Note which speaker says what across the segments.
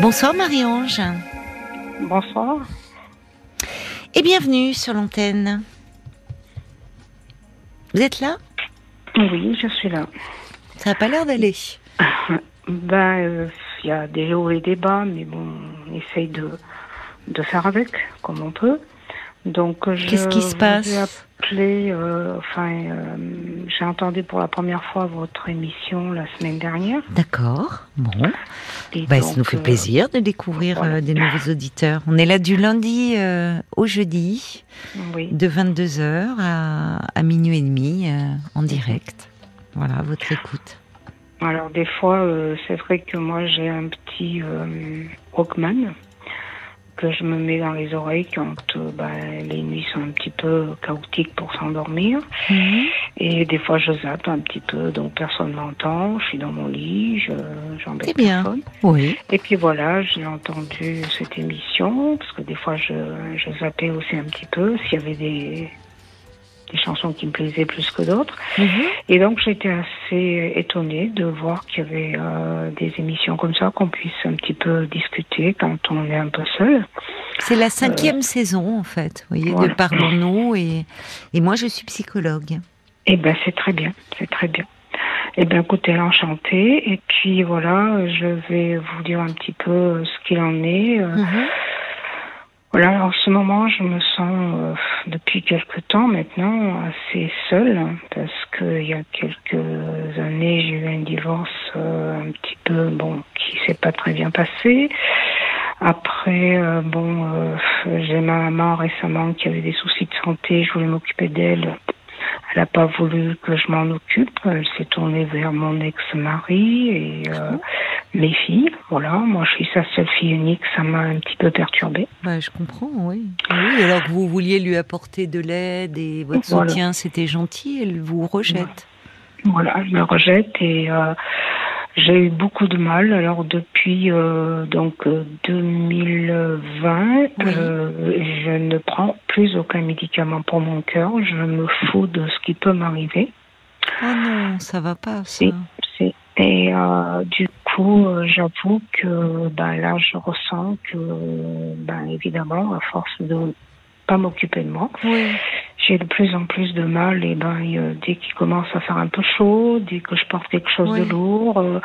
Speaker 1: Bonsoir Marie-Ange.
Speaker 2: Bonsoir.
Speaker 1: Et bienvenue sur l'antenne. Vous êtes là?
Speaker 2: Oui, je suis là.
Speaker 1: Ça n'a pas l'air d'aller.
Speaker 2: ben, euh, il y a des hauts et des bas, mais bon, on essaye de, de faire avec comme on peut. Donc,
Speaker 1: qu'est-ce qui se passe
Speaker 2: appelé, euh, enfin, euh, j'ai entendu pour la première fois votre émission la semaine dernière.
Speaker 1: D'accord. Bon. Bah, ça nous fait plaisir de découvrir des nouveaux auditeurs. On est là du lundi au jeudi, de 22h à, à, minuit et demi en direct. Voilà, votre écoute.
Speaker 2: Alors des fois, c'est vrai que moi j'ai un petit Walkman que je me mets dans les oreilles quand euh, bah, les nuits sont un petit peu chaotiques pour s'endormir. Mhm. Et des fois, je zappe un petit peu, donc personne m'entend. Je suis dans mon lit, je j'embête personne.
Speaker 1: Oui.
Speaker 2: Et puis voilà, j'ai entendu cette émission parce que des fois, je, je zappais aussi un petit peu s'il y avait des des chansons qui me plaisaient plus que d'autres. Mhm. Et donc j'étais assez étonnée de voir qu'il y avait euh, des émissions comme ça, qu'on puisse un petit peu discuter quand on est un peu seul.
Speaker 1: C'est la cinquième euh, saison en fait, vous voyez, de Parlons-nous et, et moi je suis psychologue.
Speaker 2: Eh ben c'est très bien, c'est très bien. Eh bien, écoutez, enchantée. Et puis voilà, je vais vous dire un petit peu ce qu'il en est. Euh, mhm. En ce moment, je me sens euh, depuis quelque temps maintenant assez seule parce qu'il y a quelques années, j'ai eu un divorce euh, un petit peu bon qui s'est pas très bien passé. Après, euh, bon, j'ai ma maman récemment qui avait des soucis de santé, je voulais m'occuper d'elle. Elle n'a pas voulu que je m'en occupe. Elle s'est tournée vers mon ex-mari et mes filles. Voilà, moi je suis sa seule fille unique, ça m'a un petit peu perturbée.
Speaker 1: Bah, je comprends, oui. Oui. Alors que vous vouliez lui apporter de l'aide et votre soutien, c'était gentil, elle vous rejette.
Speaker 2: Voilà, elle me rejette et euh, j'ai eu beaucoup de mal. Alors depuis euh, donc 2020, euh, je ne prends plus aucun médicament pour mon cœur. Je me fous de ce qui peut m'arriver.
Speaker 1: Oh non, ça va pas. Ça.
Speaker 2: Et euh, du coup, euh, j'avoue que ben, là, je ressens que, ben, évidemment, à force de pas m'occuper de moi, j'ai de plus en plus de mal. Et ben, dès qu'il commence à faire un peu chaud, dès que je porte quelque chose de lourd, euh,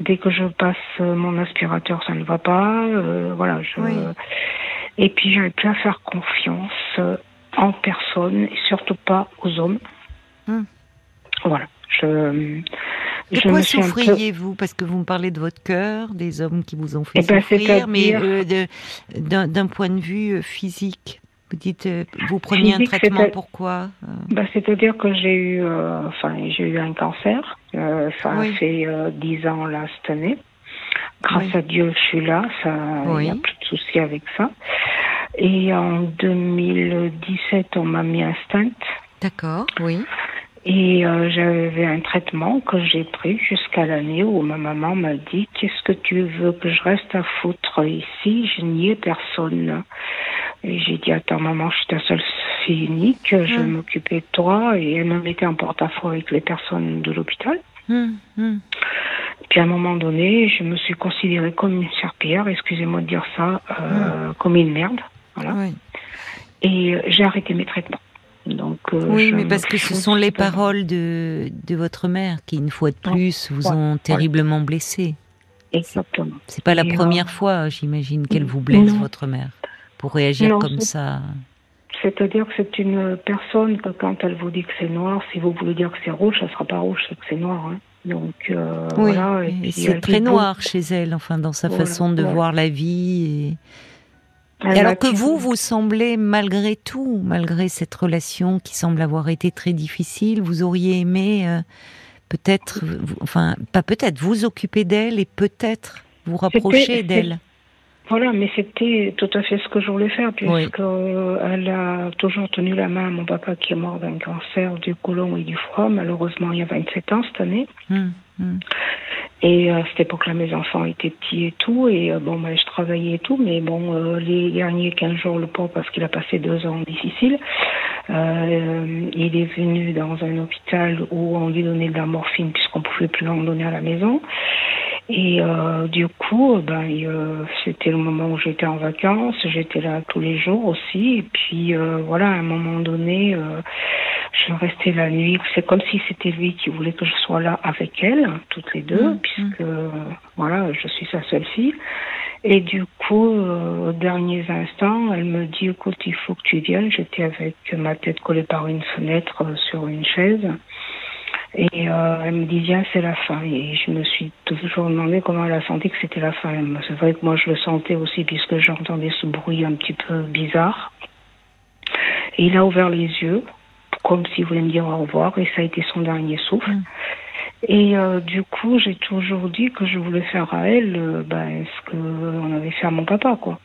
Speaker 2: dès que je passe mon aspirateur, ça ne va pas. Euh, voilà. Je... Et puis, j'arrive plus à faire confiance en personne et surtout pas aux hommes. Hum. Voilà. Je,
Speaker 1: de quoi souffriez-vous? Parce que vous me parlez de votre cœur, des hommes qui vous ont fait eh ben, souffrir, mais euh, d'un point de vue euh, physique. Vous dites, euh, vous preniez un traitement pourquoi
Speaker 2: bah, C'est-à-dire que j'ai eu, enfin, j'ai eu un cancer. ça fait dix ans là cette année. Grâce à Dieu, je suis là. Ça, il n'y a plus de soucis avec ça. Et en 2017, on m'a mis un stent.
Speaker 1: D'accord, oui.
Speaker 2: Et euh, j'avais un traitement que j'ai pris jusqu'à l'année où ma maman m'a dit Qu'est-ce que tu veux que je reste à foutre ici? Je n'y ai personne. Et j'ai dit Attends, maman, je suis ta seule fille unique, je vais m'occuper de toi. Et elle me mettait en porte-à-faux avec les personnes de l'hôpital. Hum, hum. Puis à un moment donné, je me suis considérée comme une serpillère, excusez-moi de dire ça, euh, comme une merde. Voilà. Et j'ai arrêté mes traitements. Donc,
Speaker 1: euh, oui, mais parce que ce sont les paroles de, de votre mère qui, une fois de plus, vous ont terriblement blessé.
Speaker 2: Exactement.
Speaker 1: C'est pas la première fois, j'imagine, qu'elle vous blesse, votre mère, pour réagir comme ça.
Speaker 2: C'est-à-dire que c'est une personne que quand elle vous dit que c'est noir, si vous voulez dire que c'est rouge, ça sera pas rouge, c'est que c'est noir. Hein. Donc euh,
Speaker 1: oui, voilà. c'est très noir chez elle, enfin, dans sa façon de voir la vie et et alors que vous, vous semblez, malgré tout, malgré cette relation qui semble avoir été très difficile, vous auriez aimé euh, peut-être, enfin, pas peut-être, vous occuper d'elle et peut-être vous rapprocher d'elle.
Speaker 2: Voilà, mais c'était tout à fait ce que je voulais faire, puisque euh, elle a toujours tenu la main à mon papa qui est mort d'un cancer du côlon et du foie, malheureusement il y a 27 ans cette année. Hum, hum. Et à cette époque-là, mes enfants étaient petits et tout, et euh, bon, ben, je travaillais et tout, mais bon, euh, les derniers 15 jours, le pauvre, parce qu'il a passé deux ans difficiles, il est venu dans un hôpital où on lui donnait de la morphine puisqu'on pouvait plus en donner à la maison. Et euh, du coup, ben, euh, c'était le moment où j'étais en vacances, j'étais là tous les jours aussi. Et puis euh, voilà, à un moment donné, euh, je restais la nuit. C'est comme si c'était lui qui voulait que je sois là avec elle, toutes les deux, mmh. puisque voilà, je suis sa seule fille. Et du coup, euh, aux derniers instants, elle me dit, écoute, il faut que tu viennes. J'étais avec ma tête collée par une fenêtre sur une chaise. Et euh, elle me dit, viens, c'est la fin. Et je me suis toujours demandé comment elle a senti que c'était la fin. C'est vrai que moi, je le sentais aussi puisque j'entendais ce bruit un petit peu bizarre. Et il a ouvert les yeux, comme s'il voulait me dire au revoir, et ça a été son dernier souffle. Mm. Et euh, du coup, j'ai toujours dit que je voulais faire à elle euh, ben, ce qu'on avait fait à mon papa, quoi.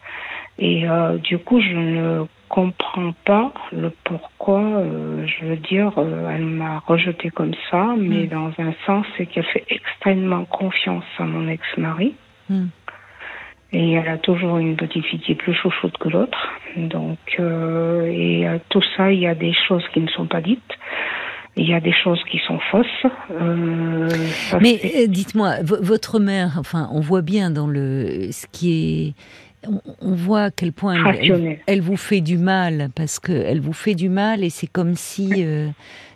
Speaker 2: Et euh, du coup, je ne comprends pas le pourquoi, euh, je veux dire, euh, elle m'a rejeté comme ça, mais mm. dans un sens, c'est qu'elle fait extrêmement confiance à mon ex-mari. Mm. Et elle a toujours une petite fille qui est plus chouchoute que l'autre. Donc, euh, et tout ça, il y a des choses qui ne sont pas dites. Il y a des choses qui sont fausses. Euh,
Speaker 1: Mais dites-moi, votre mère, enfin, on voit bien dans le ce qui est on, voit à quel point elle, vous fait du mal, parce qu'elle vous fait du mal et c'est comme si euh,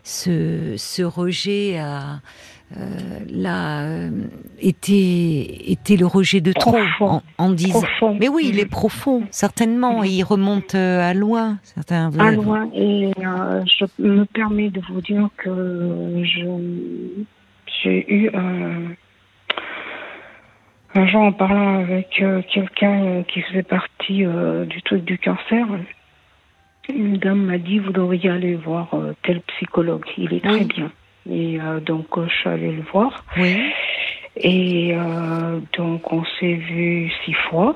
Speaker 1: ce, rejet a, euh, euh, était, le rejet de trop, en, disant. Mais oui, il est profond, certainement, et il remonte à loin.
Speaker 2: Certains, à loin, et je me permets de vous dire que j'ai eu un un jour, en parlant avec euh, quelqu'un euh, qui faisait partie euh, du truc du cancer, une dame m'a dit vous devriez aller voir tel psychologue, il est très bien. Et donc je suis allée le voir. Oui. Et donc on s'est vu six fois.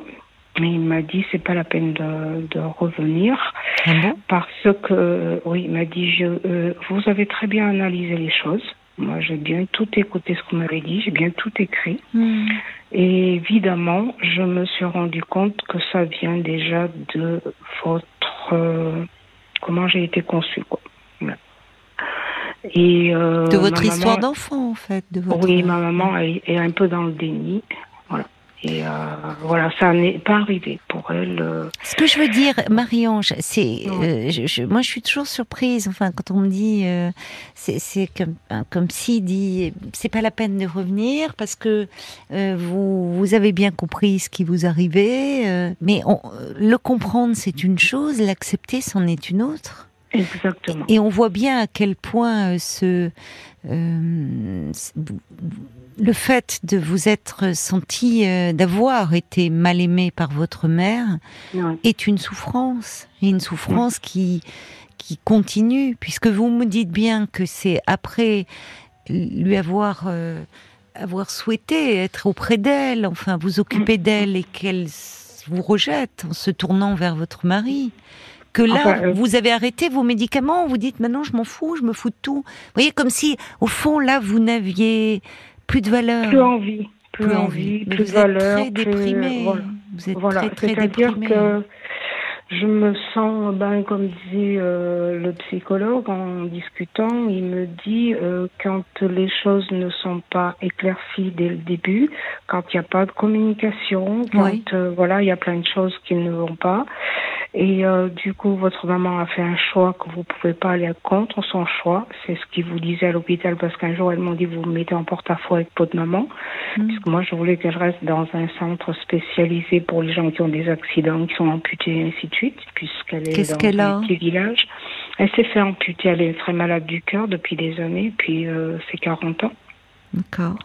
Speaker 2: Mais il m'a dit c'est pas la peine de, de revenir ah parce que oui il m'a dit je, vous avez très bien analysé les choses moi, j'ai bien tout écouté ce qu'on m'avait dit, j'ai bien tout écrit. Hmm. Et évidemment, je me suis rendu compte que ça vient déjà de votre. Euh, comment j'ai été conçue, quoi.
Speaker 1: Et, euh, de votre histoire d'enfant, en fait. De votre...
Speaker 2: Oui, ma maman est un peu dans le déni. Voilà. Et euh, voilà, ça n'est pas arrivé pour elle. Euh.
Speaker 1: Ce que je veux dire, Marie-Ange, c'est, euh, je, moi, je suis toujours surprise. Enfin, quand on me dit, c'est comme, comme si dit, c'est pas la peine de revenir parce que vous, vous avez bien compris ce qui vous arrivait. mais le comprendre, c'est une chose, l'accepter, c'en est une autre.
Speaker 2: Exactement.
Speaker 1: Et, on voit bien à quel point ce, le fait de vous être senti, euh, d'avoir été mal aimé par votre mère, est une souffrance, et une souffrance qui qui continue, puisque vous me dites bien que c'est après lui avoir euh, avoir souhaité être auprès d'elle, enfin vous occuper mm. d'elle et qu'elle vous rejette en se tournant vers votre mari que là, euh, vous avez arrêté vos médicaments, vous dites maintenant je m'en fous, je me fous de tout. Vous voyez, comme si au fond là, vous n'aviez plus de valeur.
Speaker 2: Plus envie. Plus, envie, plus, de valeur.
Speaker 1: Très déprimé. Vous êtes
Speaker 2: très, très déprimé. Que je me sens, ben, comme disait euh, le psychologue en discutant, il me dit euh, quand les choses ne sont pas éclaircies dès le début, quand il n'y a pas de communication, quand euh, voilà, il y a plein de choses qui ne vont pas, et euh, du coup, votre maman a fait un choix que vous pouvez pas aller contre son choix. C'est ce qu'il vous disait à l'hôpital parce qu'un jour, elle m'ont dit vous me mettez en porte-à-faux avec votre maman. Mmh. Puisque moi, je voulais qu'elle reste dans un centre spécialisé pour les gens qui ont des accidents, qui sont amputés ainsi de suite, puisqu'elle est dans un petit village. Elle s'est fait amputer. Elle est très malade du cœur depuis des années, puis euh, c'est 40 ans.
Speaker 1: D'accord.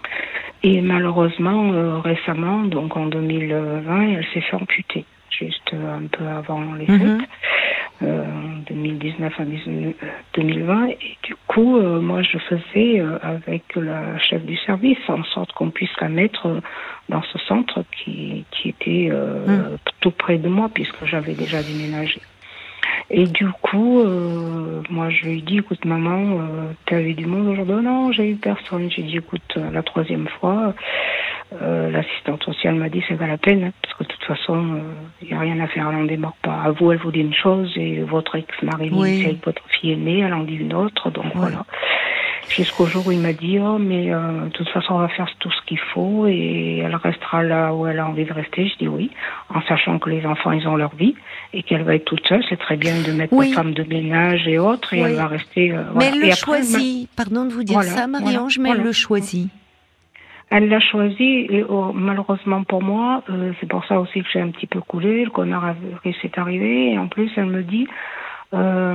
Speaker 2: Et malheureusement, euh, récemment, donc en 2020, elle s'est fait amputer juste un peu avant les mhm. fêtes, euh, 2019 à 2020. Et du coup, euh, moi, je faisais euh, avec la chef du service en sorte qu'on puisse la mettre dans ce centre qui, qui était mhm. tout près de moi puisque j'avais déjà déménagé. Et du coup, euh, moi, je lui ai dit, écoute, maman, euh, t'as eu du monde aujourd'hui? Non, j'ai eu personne. J'ai dit, écoute, la troisième fois, euh, l'assistante sociale m'a dit, c'est pas la peine, hein, parce que de toute façon, il n'y a rien à faire, elle n'en démarre pas. À vous, elle vous dit une chose, et votre ex-mari, oui. c'est votre fille est née, elle en dit une autre, donc voilà. Jusqu'au jour où il m'a dit, oh, mais euh, de toute façon, on va faire tout ce qu'il faut et elle restera là où elle a envie de rester. Je dis oui, en sachant que les enfants, ils ont leur vie et qu'elle va être toute seule. C'est très bien de mettre la femme de ménage et autres et elle va rester.
Speaker 1: Euh, mais elle le choisit. Pardon de vous dire ça, Marie-Ange, mais elle le choisit.
Speaker 2: Elle l'a choisi et oh, malheureusement pour moi, euh, c'est pour ça aussi que j'ai un petit peu coulé, le connard s'est arrivé et en plus elle me dit, euh,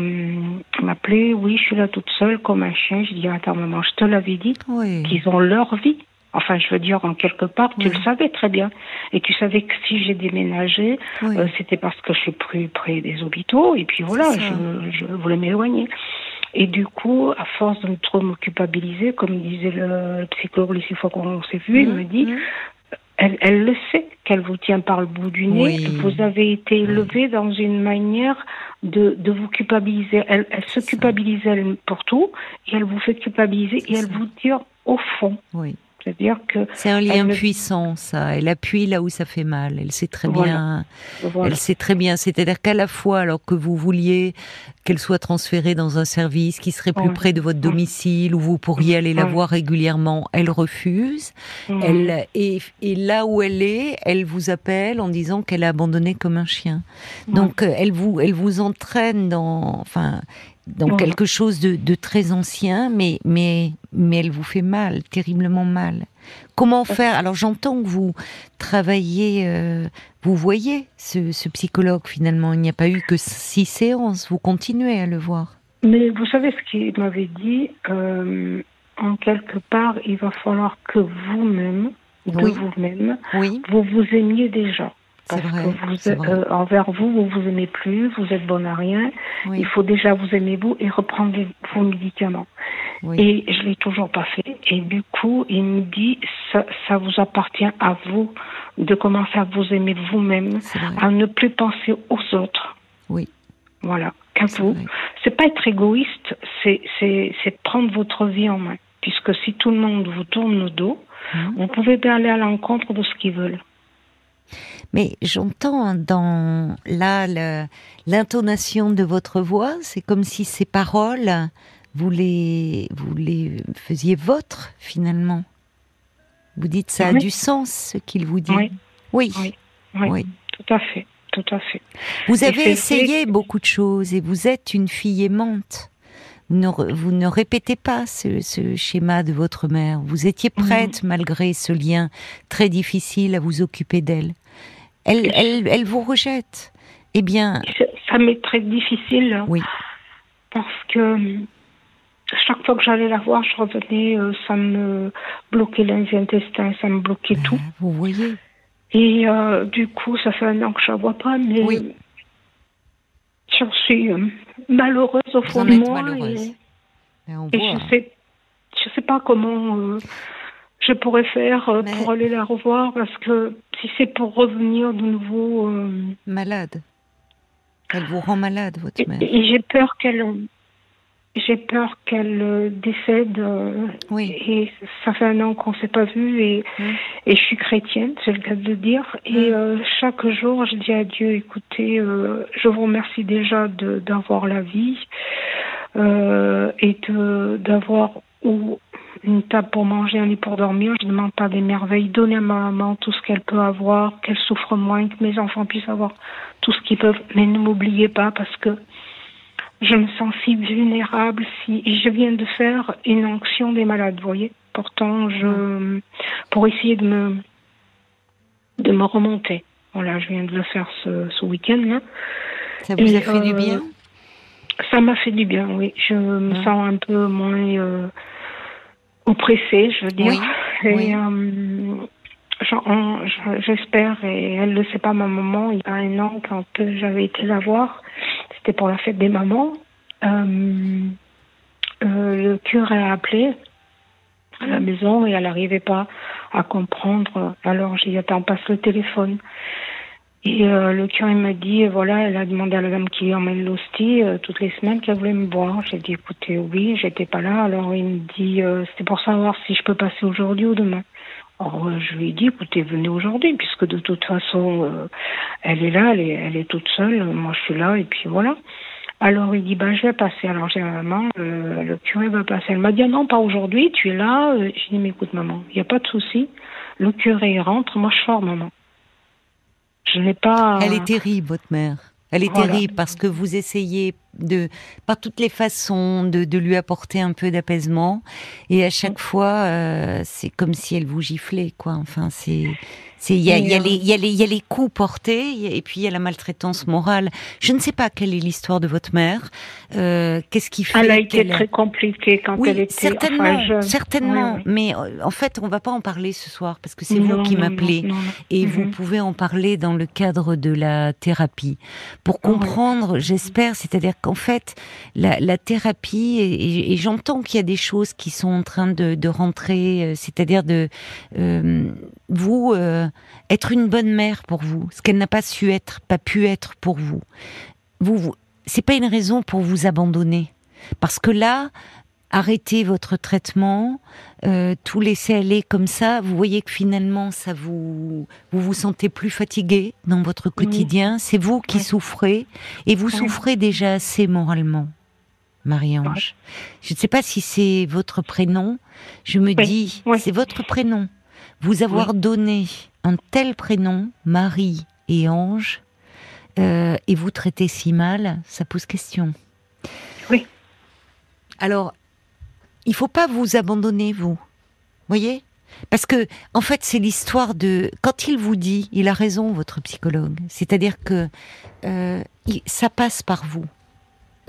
Speaker 2: m'appelait, oui, je suis là toute seule comme un chien. Je dis, attends maman, je te l'avais dit qu'ils ont leur vie. Enfin, je veux dire, en quelque part, tu le savais très bien. Et tu savais que si j'ai déménagé, euh, c'était parce que je suis plus près des hôpitaux. Et puis voilà, je, je, voulais m'éloigner. Et du coup, à force de trop me culpabiliser, comme disait le, psychologue les six fois qu'on s'est vu, il mmh, me dit, mmh. elle, elle, le sait qu'elle vous tient par le bout du nez. Vous avez été élevé dans une manière de, de vous culpabiliser. Elle, elle se culpabilise elle pour tout et elle vous fait culpabiliser et elle vous dit au fond.
Speaker 1: Oui. C'est-à-dire que c'est un lien puissant, ça. Elle appuie là où ça fait mal. Elle sait très bien. Elle sait très bien. C'est-à-dire qu'à la fois, alors que vous vouliez qu'elle soit transférée dans un service qui serait plus près de votre domicile où vous pourriez aller la voir régulièrement, elle refuse. Elle et, et, là où elle est, elle vous appelle en disant qu'elle a abandonné comme un chien. Donc euh, elle vous elle vous entraîne dans enfin dans quelque chose de, très ancien, mais, mais, mais elle vous fait mal, terriblement mal. Comment faire? Alors j'entends que vous travaillez, euh, vous voyez ce, psychologue finalement, il n'y a pas eu que six séances, vous continuez à le voir.
Speaker 2: Mais vous savez ce qu'il m'avait dit, euh, en quelque part, il va falloir que vous-même, de vous-même, vous vous aimiez déjà. Parce que vous, euh, envers vous, vous vous aimez plus, vous êtes bon à rien. Il faut déjà vous aimer vous et reprendre vos médicaments. Et je l'ai toujours pas fait. Et du coup, il me dit, ça, ça vous appartient à vous de commencer à vous aimer vous-même, à ne plus penser aux autres.
Speaker 1: Oui.
Speaker 2: Voilà, qu'à vous. C'est pas être égoïste, c'est c'est prendre votre vie en main. Puisque si tout le monde vous tourne le dos, mmh. vous pouvez bien aller à l'encontre de ce qu'ils veulent.
Speaker 1: Mais j'entends dans là l'intonation de votre voix, c'est comme si ces paroles, vous les, vous les faisiez vôtres finalement. Vous dites ça a du sens ce qu'il vous dit.
Speaker 2: Oui. Oui. oui. Tout à fait. Tout à fait.
Speaker 1: Vous avez essayé beaucoup de choses et vous êtes une fille aimante. Vous ne, vous ne répétez pas ce, ce, schéma de votre mère. Vous étiez prête, malgré ce lien très difficile, à vous occuper d'elle elle, elle, elle vous rejette. Eh bien.
Speaker 2: Ça m'est très difficile. Hein.
Speaker 1: Oui.
Speaker 2: Parce que chaque fois que j'allais la voir, je revenais, euh, ça me bloquait intestins, ça me bloquait ben, tout.
Speaker 1: Vous voyez.
Speaker 2: Et euh, du coup, ça fait un an que je ne la vois pas, mais oui. J'en suis euh, malheureuse au fond de moi. Malheureuse. Et, et je sais, je sais pas comment je pourrais faire euh, pour aller la revoir parce que si c'est pour revenir de nouveau. Euh,
Speaker 1: malade. Elle vous rend malade, votre mère.
Speaker 2: Et, j'ai peur qu'elle. J'ai peur qu'elle euh, décède.
Speaker 1: oui.
Speaker 2: Et ça fait un an qu'on ne s'est pas vu et, et je suis chrétienne, c'est le cas de le dire. Et chaque jour, je dis à Dieu, écoutez, je vous remercie déjà d'avoir la vie et d'avoir une table pour manger, un lit pour dormir. Je ne demande pas des merveilles. Donnez à ma maman tout ce qu'elle peut avoir, qu'elle souffre moins, que mes enfants puissent avoir tout ce qu'ils peuvent. Mais ne m'oubliez pas parce que je me sens si vulnérable. Si je viens de faire une onction des malades, vous voyez. Pourtant, je pour essayer de me de me remonter. Voilà, je viens de le faire ce, ce week-end
Speaker 1: Ça vous a fait du bien? euh,
Speaker 2: Ça m'a fait du bien, oui. Je me sens un peu moins euh, oppressée, je veux dire. Et euh, j'espère, et elle ne le sait pas, ma maman, il y a un an, quand j'avais été la voir, c'était pour la fête des mamans, euh, euh, le curé a appelé à la maison et elle n'arrivait pas à comprendre. Alors j'ai dit, attends, passe le téléphone. Et euh, le curé m'a dit, voilà, elle a demandé à la dame qui emmène l'hostie toutes les semaines qu'elle voulait me voir. J'ai dit, écoutez, oui, j'étais pas là. Alors il me dit, euh, c'est pour savoir si je peux passer aujourd'hui ou demain. Alors je lui ai dit, écoutez, venez aujourd'hui, puisque de toute façon, elle est là, elle est, elle est toute seule. Moi, je suis là, et puis voilà. Alors il dit bah je vais passer. Alors j'ai maman, le curé va passer. Elle m'a dit ah non pas aujourd'hui, tu es là. J'ai dit mais écoute maman, il n'y a pas de souci. Le curé rentre, moi je sors maman. Je n'ai pas.
Speaker 1: Elle est terrible votre mère. Elle est terrible parce que vous essayez de, par toutes les façons, de, de lui apporter un peu d'apaisement, et à chaque fois, euh, c'est comme si elle vous giflait, quoi. Enfin, c'est il y a, y, y, y a les coups portés et puis il y a la maltraitance morale. Je ne sais pas quelle est l'histoire de votre mère. Euh, Qu'est-ce qui fait
Speaker 2: Elle a été très compliquée quand elle était
Speaker 1: certainement,
Speaker 2: jeune.
Speaker 1: certainement. Mais euh, en fait, on va pas en parler ce soir parce que c'est vous qui m'appelez et vous mhm. pouvez en parler dans le cadre de la thérapie pour comprendre. J'espère, c'est-à-dire qu'en fait, la, thérapie et, j'entends qu'il y a des choses qui sont en train de, de rentrer, euh, c'est-à-dire de euh, vous. Euh, être une bonne mère pour vous, ce qu'elle n'a pas su être, pas pu être pour vous. Vous, vous c'est pas une raison pour vous abandonner, parce que là, arrêtez votre traitement, euh, tout laisser aller comme ça, vous voyez que finalement, ça vous, vous vous sentez plus fatigué dans votre quotidien. C'est vous qui souffrez, et vous souffrez déjà assez moralement. Marie-Ange. Je ne sais pas si c'est votre prénom. Je me dis, c'est votre prénom. Vous avoir donné un tel prénom, Marie et Ange, euh, et vous traitez si mal, ça pose question.
Speaker 2: Oui.
Speaker 1: Alors, il faut pas vous abandonner, vous. Voyez? Parce que, en fait, c'est l'histoire de. Quand il vous dit, il a raison, votre psychologue. C'est-à-dire que euh, ça passe par vous.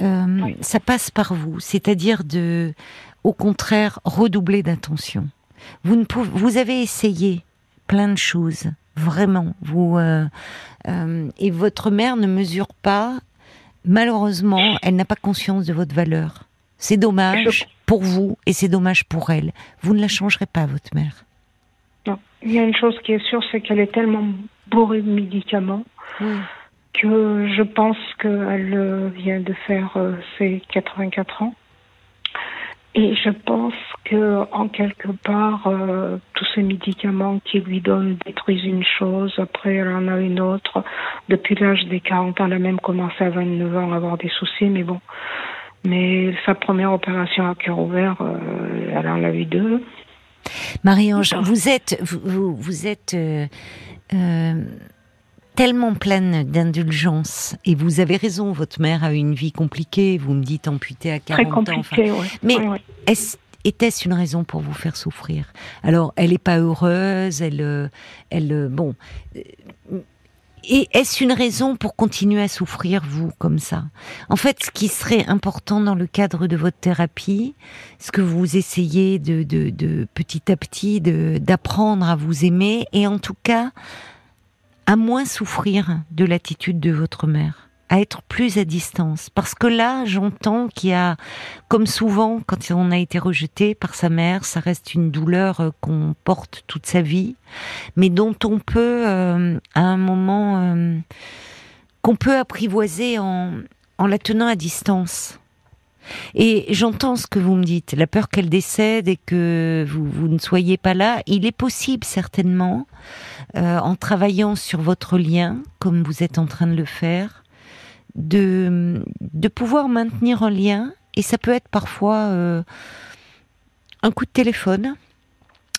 Speaker 1: Euh, ça passe par vous. C'est-à-dire de, au contraire, redoubler d'attention. Vous, ne pouvez, vous avez essayé plein de choses, vraiment. Vous euh, euh, et votre mère ne mesure pas. Malheureusement, elle n'a pas conscience de votre valeur. C'est dommage pour vous et c'est dommage pour elle. Vous ne la changerez pas, votre mère.
Speaker 2: Non. Il y a une chose qui est sûre, c'est qu'elle est tellement bourrée de médicaments que je pense qu'elle euh, vient de faire ses 84 ans. Et je pense que, en quelque part, euh, tous ces médicaments qui lui donnent détruisent une chose, après elle en a une autre. Depuis l'âge des 40 ans, elle a même commencé à 29 ans à avoir des soucis, mais bon. Mais sa première opération à cœur ouvert, euh, elle en a eu deux.
Speaker 1: Marie-Ange, vous êtes, vous, vous êtes euh, tellement pleine d'indulgence. Et vous avez raison, votre mère a eu une vie compliquée, vous me dites amputée à 40 ans. Mais était-ce une raison pour vous faire souffrir? Alors, elle n'est pas heureuse, elle, euh, elle, euh, bon. Et est-ce une raison pour continuer à souffrir, vous, comme ça? En fait, ce qui serait important dans le cadre de votre thérapie, ce que vous essayez de, de, de petit à petit d'apprendre à vous aimer, et en tout cas, à moins souffrir de l'attitude de votre mère, à être plus à distance. Parce que là, j'entends qu'il y a, comme souvent, quand on a été rejeté par sa mère, ça reste une douleur euh, qu'on porte toute sa vie, mais dont on peut, euh, à un moment, euh, qu'on peut apprivoiser en, en la tenant à distance. Et j'entends ce que vous me dites, la peur qu'elle décède et que vous, vous, ne soyez pas là. Il est possible certainement, euh, en travaillant sur votre lien, comme vous êtes en train de le faire, de, de pouvoir maintenir un lien. Et ça peut être parfois euh, un coup de téléphone.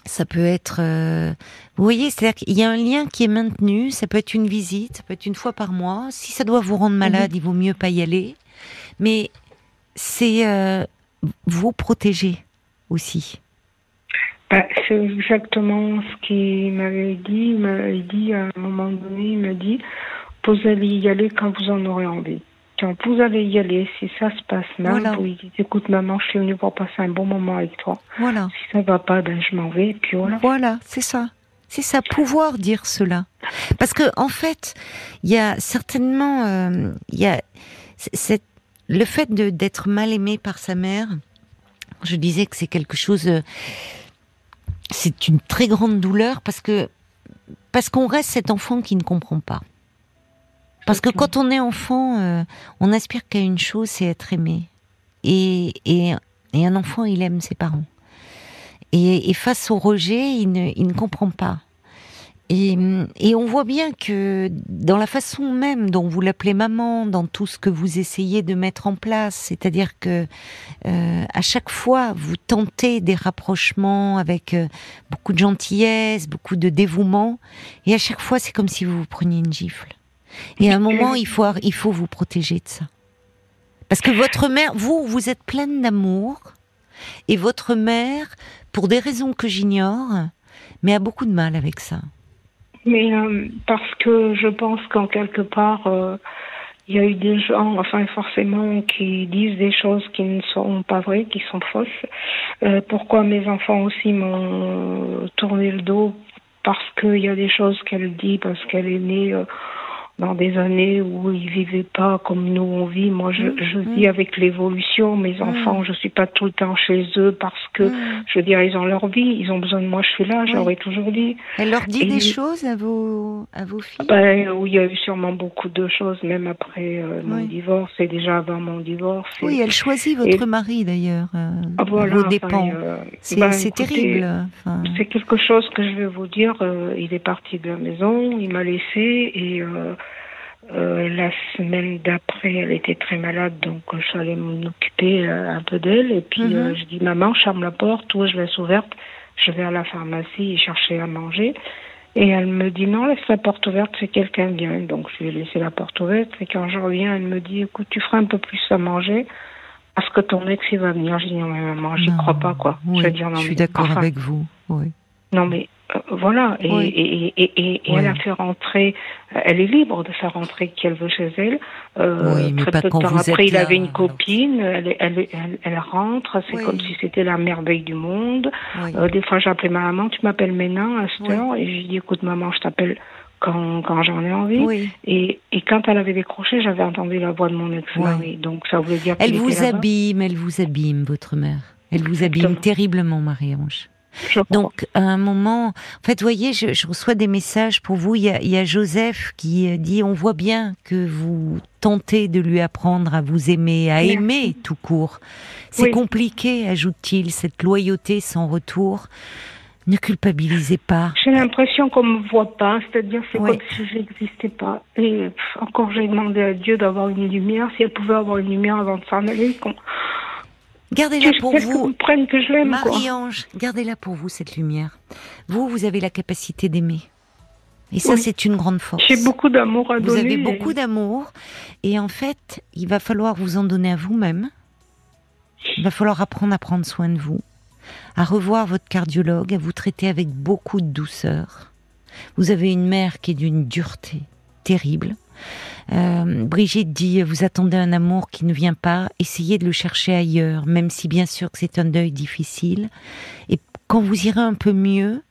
Speaker 1: Ça peut être, euh, vous voyez, c'est-à-dire qu'il y a un lien qui est maintenu. Ça peut être une visite, ça peut être une fois par mois. Si ça doit vous rendre malade, mhm. il vaut mieux pas y aller. Mais c'est euh, vous protéger aussi.
Speaker 2: Bah, c'est exactement ce qu'il m'avait dit. Il m'avait dit à un moment donné, il m'a dit, vous allez y aller quand vous en aurez envie. Quand vous allez y aller, si ça se passe mal, vous lui dites, écoute maman, je suis venue pour passer un bon moment avec toi.
Speaker 1: Voilà.
Speaker 2: Si ça va pas, ben je m'en vais, et puis voilà.
Speaker 1: Voilà, c'est ça. C'est ça, pouvoir dire cela. Parce que en fait, il y a certainement, euh, y a cette le fait d'être mal aimé par sa mère, je disais que c'est quelque chose, euh, c'est une très grande douleur parce que parce qu'on reste cet enfant qui ne comprend pas. Parce que quand on est enfant, euh, on aspire qu'à une chose, c'est être aimé. Et, et, un enfant, il aime ses parents. Et, face au rejet, il ne, il ne comprend pas. Et, et, on voit bien que dans la façon même dont vous l'appelez maman, dans tout ce que vous essayez de mettre en place, c'est-à-dire que euh, à chaque fois vous tentez des rapprochements avec euh, beaucoup de gentillesse, beaucoup de dévouement, et à chaque fois c'est comme si vous vous preniez une gifle. Et à un moment il faut il faut vous protéger de ça, parce que votre mère, vous vous êtes pleine d'amour, et votre mère, pour des raisons que j'ignore, mais a beaucoup de mal avec ça.
Speaker 2: Mais euh, parce que je pense qu'en quelque part, euh, il y a eu des gens, enfin forcément, qui disent des choses qui ne sont pas vraies, qui sont fausses. Euh, pourquoi mes enfants aussi m'ont tourné le dos? Parce qu'il y a des choses qu'elle dit, parce qu'elle est née dans des années où ils vivaient pas comme nous on vit. Moi, je, mm, je mm. vis avec l'évolution. Mes mm. enfants, je suis pas tout le temps chez eux parce que, je veux dire, ils ont leur vie, ils ont besoin de moi. Je suis là, j'aurais toujours dit.
Speaker 1: Elle leur dit des choses à vos à vos filles?
Speaker 2: Ben oui, il y a eu sûrement beaucoup de choses, même après euh, mon divorce et déjà avant mon divorce.
Speaker 1: Oui, elle choisit votre mari d'ailleurs. Euh, ah, voilà, vos dépens. Euh, c'est ben, terrible.
Speaker 2: C'est quelque chose que je vais vous dire. Euh, il est parti de la maison, il m'a laissé et euh, la semaine d'après, elle était très malade, donc euh, je suis m'en occuper euh, un peu d'elle. Et puis mhm. je dis maman, je ferme la porte, ou je laisse ouverte. Je vais à la pharmacie et chercher à manger. Et elle me dit non, laisse la porte ouverte, c'est quelqu'un vient. Donc je lui ai laissé la porte ouverte. Et quand je reviens, elle me dit écoute, tu feras un peu plus à manger parce que ton ex il va venir. Je dis non mais maman, j'y crois pas quoi.
Speaker 1: je, dire, non, je suis d'accord avec vous. Oui.
Speaker 2: Non mais euh, voilà, et, et, et, et, elle a fait rentrer, euh, elle est libre de faire rentrer qui elle veut chez elle.
Speaker 1: Euh, oui, mais très peu de temps
Speaker 2: après, il avait une copine, elle, elle, elle, rentre, c'est comme si c'était la merveille du monde. Euh, des fois, j'appelais ma maman, tu m'appelles maintenant à cette heure, et je dis, écoute maman, je t'appelle quand, quand j'en ai envie. Et, et quand elle avait décroché, j'avais entendu la voix de mon ex-mari. Donc ça voulait dire
Speaker 1: Elle vous abîme, elle vous abîme, votre mère. Elle vous abîme terriblement, Marie-Ange. Donc, à un moment, en fait, vous voyez, je, reçois des messages pour vous. Il y, a, Joseph qui euh, dit on voit bien que vous tentez de lui apprendre à vous aimer, à aimer tout court. C'est compliqué, ajoute-t-il, cette loyauté sans retour. Ne culpabilisez pas.
Speaker 2: J'ai l'impression qu'on me voit pas, c'est-à-dire c'est comme si je n'existais pas. Et encore, j'ai demandé à Dieu d'avoir une lumière, si elle pouvait avoir une lumière avant de s'en aller.
Speaker 1: Gardez-la pour vous. Marie-Ange, gardez-la pour vous, cette lumière. Vous, vous avez la capacité d'aimer. Et ça, c'est une grande force.
Speaker 2: J'ai beaucoup d'amour à
Speaker 1: donner. Vous avez beaucoup d'amour. Et en fait, il va falloir vous en donner à vous-même. Il va falloir apprendre à prendre soin de vous, à revoir votre cardiologue, à vous traiter avec beaucoup de douceur. Vous avez une mère qui est d'une dureté terrible. Euh, Brigitte dit vous attendez un amour qui ne vient pas, essayez de le chercher ailleurs, même si bien sûr que c'est un deuil difficile. Et quand vous irez un peu mieux,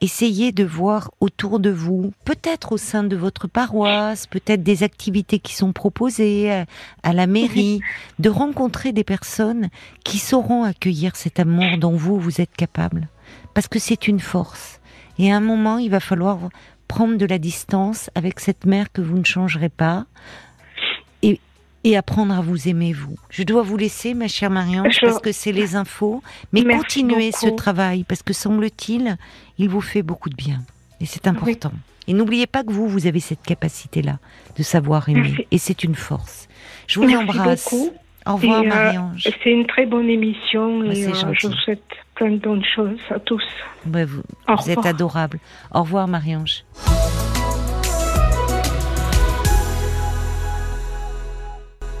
Speaker 1: essayez de voir autour de vous, peut-être au sein de votre paroisse, peut-être des activités qui sont proposées à, à la mairie, de rencontrer des personnes qui sauront accueillir cet amour dont vous, vous êtes capable. Parce que c'est une force. Et à un moment, il va falloir prendre de la distance avec cette mère que vous ne changerez pas et, et apprendre à vous aimer vous. Je dois vous laisser, ma chère Marianne, parce que c'est les infos, mais continuez ce travail parce que semble-t-il, il vous fait beaucoup de bien et c'est important. Et n'oubliez pas que vous, vous avez cette capacité-là de savoir aimer et c'est une force. Je vous embrasse. Au revoir, euh, Marie-Ange.
Speaker 2: c'est une très bonne émission bah, et euh, je vous souhaite plein de bonnes choses à tous.
Speaker 1: Bah, vous, vous êtes adorable. Au revoir, Marie-Ange.